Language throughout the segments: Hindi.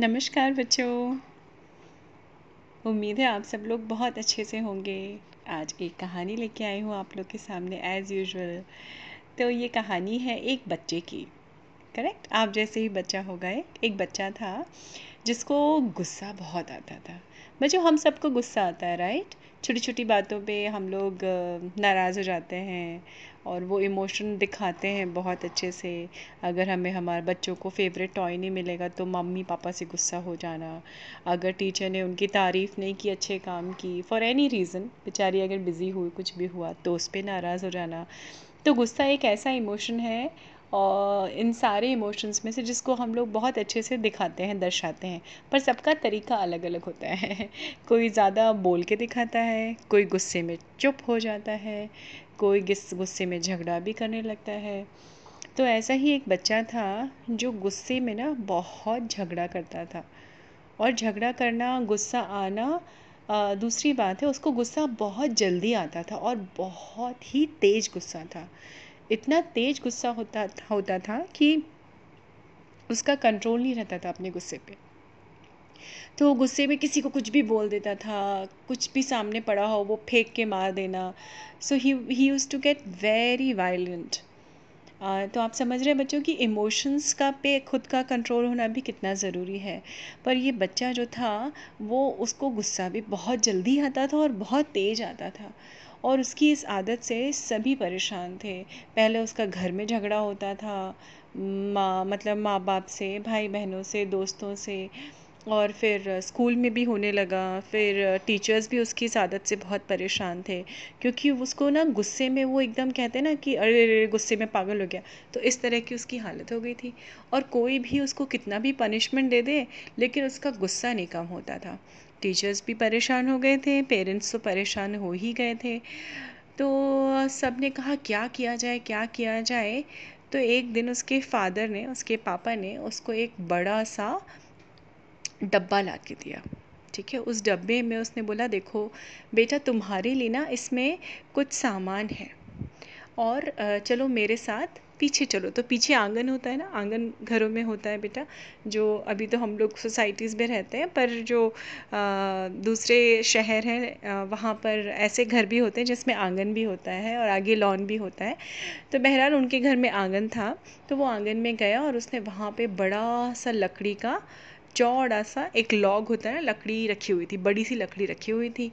नमस्कार बच्चों। उम्मीद है आप सब लोग बहुत अच्छे से होंगे। आज एक कहानी लेके आई हूँ आप लोग के सामने एज़ यूजल तो ये कहानी है एक बच्चे की। करेक्ट आप जैसे ही बच्चा होगा एक एक बच्चा था, जिसको गुस्सा बहुत आता था। बच्चों हम सबको गुस्सा आता है राइट छोटी छोटी बातों पे हम लोग नाराज़ हो जाते हैं और वो इमोशन दिखाते हैं बहुत अच्छे से। अगर हमें हमारे बच्चों को फेवरेट टॉय नहीं मिलेगा तो मम्मी पापा से गुस्सा हो जाना। अगर टीचर ने उनकी तारीफ़ नहीं की, अच्छे काम की फॉर एनी रीज़न बेचारी अगर बिज़ी हुई, कुछ भी हुआ तो उस पर नाराज़ हो जाना। तो गुस्सा एक ऐसा इमोशन है और इन सारे इमोशंस में से जिसको हम लोग बहुत अच्छे से दिखाते हैं दर्शाते हैं पर सबका तरीका अलग अलग होता है। कोई ज़्यादा बोल के दिखाता है कोई गुस्से में चुप हो जाता है कोई गुस्से में झगड़ा भी करने लगता है। तो ऐसा ही एक बच्चा था जो गुस्से में ना बहुत झगड़ा करता था। और झगड़ा करना गुस्सा आना आ, दूसरी बात है उसको गुस्सा बहुत जल्दी आता था और बहुत ही तेज़ गुस्सा था। इतना तेज़ गुस्सा होता होता था कि उसका कंट्रोल नहीं रहता था अपने गुस्से पे। तो गुस्से में किसी को कुछ भी बोल देता था, कुछ भी सामने पड़ा हो, वो फेंक के मार देना। So he he use to get very violent तो आप समझ रहे हैं बच्चों कि इमोशंस का पे खुद का कंट्रोल होना भी कितना ज़रूरी है। पर ये बच्चा जो था, वो उसको गुस्सा भी बहुत जल्दी आता था और बहुत तेज़ आता था। और उसकी इस आदत से सभी परेशान थे। पहले उसका घर में झगड़ा होता था, माँ मतलब माँ बाप से भाई बहनों से, दोस्तों से, और फिर स्कूल में भी होने लगा। फिर टीचर्स भी उसकी इस आदत से बहुत परेशान थे, क्योंकि उसको ना गुस्से में वो एकदम कहते हैं ना कि अरे अरे, गुस्से में पागल हो गया। तो इस तरह की उसकी हालत हो गई थी। और कोई भी उसको कितना भी पनिशमेंट दे दे, लेकिन उसका गुस्सा नहीं कम होता था। टीचर्स भी परेशान हो गए थे, पेरेंट्स तो परेशान हो ही गए थे। तो सबने कहा, क्या किया जाए, क्या किया जाए? तो एक दिन उसके फादर ने, उसके पापा ने उसको एक बड़ा सा डब्बा ला के दिया, ठीक है? उस डब्बे में उसने बोला, देखो, बेटा, तुम्हारे लिए ना इसमें कुछ सामान है और चलो मेरे साथ पीछे चलो। तो पीछे आँगन होता है ना, आँगन घरों में होता है बेटा, जो अभी तो हम लोग सोसाइटीज़ में रहते हैं, पर जो दूसरे शहर हैं वहाँ पर ऐसे घर भी होते हैं जिसमें आँगन भी होता है और आगे लॉन भी होता है। तो बहरहाल उनके घर में आँगन था तो वो आँगन में गया और उसने वहाँ पर बड़ा सा लकड़ी का चौड़ा सा एक लॉग होता है ना लकड़ी रखी हुई थी बड़ी सी लकड़ी रखी हुई थी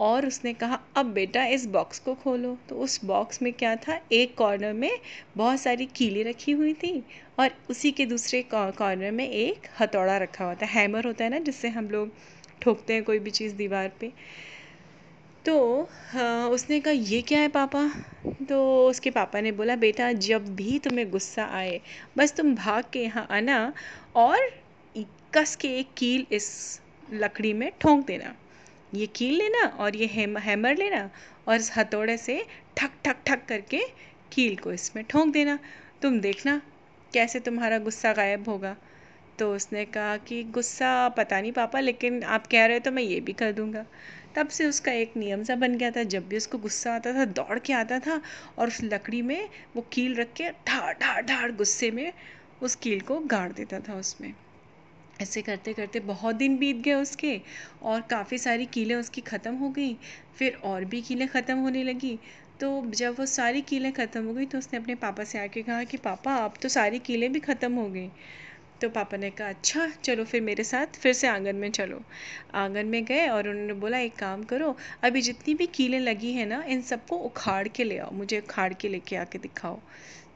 और उसने कहा अब बेटा इस बॉक्स को खोलो। तो उस बॉक्स में क्या था एक कॉर्नर में बहुत सारी कीलें रखी हुई थी और उसी के दूसरे कॉर्नर में एक हथौड़ा रखा हुआ था हैमर होता है ना जिससे हम लोग ठोकते हैं कोई भी चीज़ दीवार पे। तो हाँ, उसने कहा ये क्या है पापा? तो उसके पापा ने बोला बेटा जब भी तुम्हें गुस्सा आए बस तुम भाग के यहाँ आना और कस के एक कील इस लकड़ी में ठोंक देना। ये कील लेना और ये हेम, हैमर लेना और इस हथौड़े से ठक ठक ठक करके कील को इसमें ठोंक देना। तुम देखना कैसे तुम्हारा गुस्सा गायब होगा। तो उसने कहा कि गुस्सा पता नहीं पापा, लेकिन आप कह रहे हो तो मैं ये भी कर दूँगा। तब से उसका एक नियम सा बन गया था। जब भी उसको गुस्सा आता था, दौड़ के आता था और उस लकड़ी में वो कील रख के ढाड़ ढाड़ ढाड़ गुस्से में उस कील को गाड़ देता था उसमें। ऐसे करते करते बहुत दिन बीत गए उसके और काफ़ी सारी कीलें उसकी ख़त्म हो गई, फिर और भी कीलें ख़त्म होने लगी। तो जब वो सारी कीलें ख़त्म हो गई तो उसने अपने पापा से आके कहा कि, पापा, अब तो सारी कीलें भी ख़त्म हो गई। तो पापा ने कहा अच्छा चलो फिर मेरे साथ, फिर से आँगन में चलो। आँगन में गए और उन्होंने बोला, एक काम करो, अभी जितनी भी कीलें लगी हैं ना, इन सबको उखाड़ के ले आओ, मुझे उखाड़ के लेके आके दिखाओ।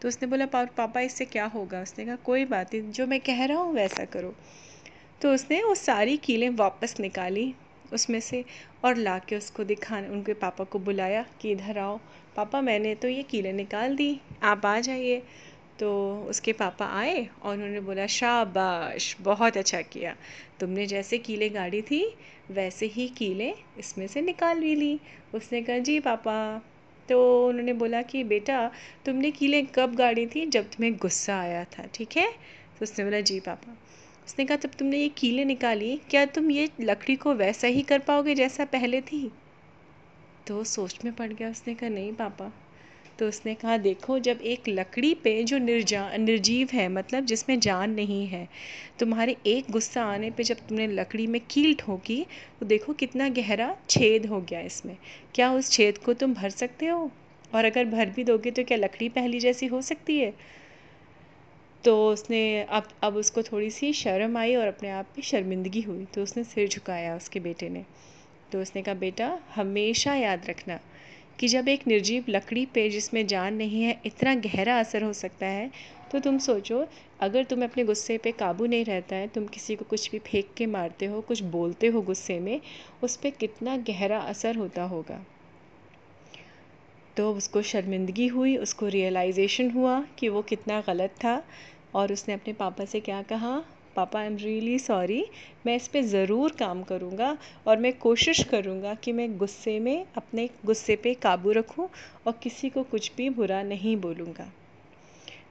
तो उसने बोला पापा, इससे क्या होगा? उसने कहा, कोई बात नहीं, जो मैं कह रहा हूँ वैसा करो। तो उसने वो सारी कीलें वापस निकाली उसमें से और ला के उसको दिखाने, उनके पापा को बुलाया कि इधर आओ। पापा, मैंने तो ये कीलें निकाल दी, आप आ जाइए। तो उसके पापा आए और उन्होंने बोला, शाबाश, बहुत अच्छा किया। तुमने जैसे कीले गाड़ी थी, वैसे ही कीले इसमें से निकाल भी ली। उसने कहा, जी पापा। तो उन्होंने बोला कि, बेटा, तुमने कीले कब गाड़ी थी? जब तुम्हें गुस्सा आया था, ठीक है? तो उसने बोला, जी पापा। उसने कहा, जब तुमने ये कीलें निकाली, क्या तुम ये लकड़ी को वैसा ही कर पाओगे जैसा पहले थी? तो सोच में पड़ गया। उसने कहा, नहीं पापा। तो उसने कहा, देखो, जब एक लकड़ी पे जो निर्जा, निर्जीव है मतलब जिसमें जान नहीं है, तुम्हारे एक गुस्सा आने पे जब तुमने लकड़ी में कील ठोकी तो देखो कितना गहरा छेद हो गया इसमें। क्या उस छेद को तुम भर सकते हो? और अगर भर भी दोगे तो क्या लकड़ी पहली जैसी हो सकती है? तो उसने अब अब उसको थोड़ी सी शर्म आई और अपने आप पे शर्मिंदगी हुई। तो उसने सिर झुकाया उसके बेटे ने। तो उसने कहा, बेटा, हमेशा याद रखना कि जब एक निर्जीव लकड़ी पे जिसमें जान नहीं है इतना गहरा असर हो सकता है तो तुम सोचो, अगर तुम अपने गुस्से पे काबू नहीं रहता है, तुम किसी को कुछ भी फेंक के मारते हो, कुछ बोलते हो गुस्से में, उस पर कितना गहरा असर होता होगा। तो उसको शर्मिंदगी हुई, उसको रियलाइजेशन हुआ कि वो कितना गलत था। और उसने अपने पापा से क्या कहा, पापा आई एम रियली सॉरी मैं इस पर ज़रूर काम करूँगा और मैं कोशिश करूँगा कि मैं गुस्से में, अपने गुस्से पे काबू रखूँ और किसी को कुछ भी बुरा नहीं बोलूँगा.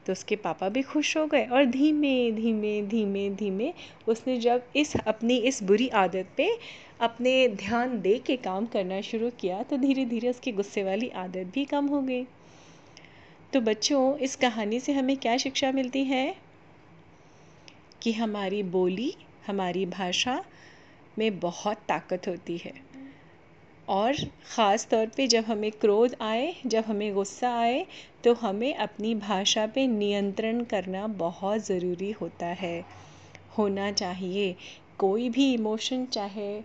तो उसके पापा भी खुश हो गए और धीमे धीमे धीमे धीमे उसने जब इस, अपनी इस बुरी आदत पे अपने ध्यान दे के काम करना शुरू किया तो धीरे धीरे उसकी गुस्से वाली आदत भी कम हो गई। तो बच्चों, इस कहानी से हमें क्या शिक्षा मिलती है? कि हमारी बोली, हमारी भाषा में बहुत ताकत होती है। और ख़ास तौर पे जब हमें क्रोध आए, जब हमें गुस्सा आए तो हमें अपनी भाषा पे नियंत्रण करना बहुत ज़रूरी होता है। होना चाहिए। कोई भी इमोशन चाहे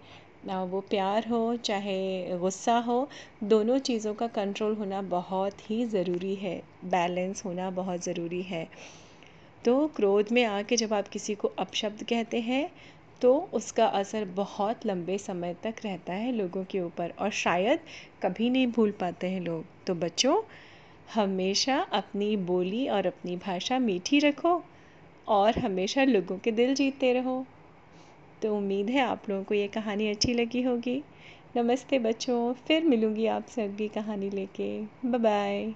वो प्यार हो, चाहे गुस्सा हो, दोनों चीज़ों का कंट्रोल होना बहुत ही ज़रूरी है बैलेंस होना बहुत ज़रूरी है। तो क्रोध में आके जब आप किसी को अपशब्द कहते हैं तो उसका असर बहुत लंबे समय तक रहता है लोगों के ऊपर और शायद कभी नहीं भूल पाते हैं लोग। तो बच्चों, हमेशा अपनी बोली और अपनी भाषा मीठी रखो और हमेशा लोगों के दिल जीतते रहो। तो उम्मीद है आप लोगों को ये कहानी अच्छी लगी होगी। नमस्ते बच्चों, फिर मिलूँगी आपसे अगली कहानी लेके। बाय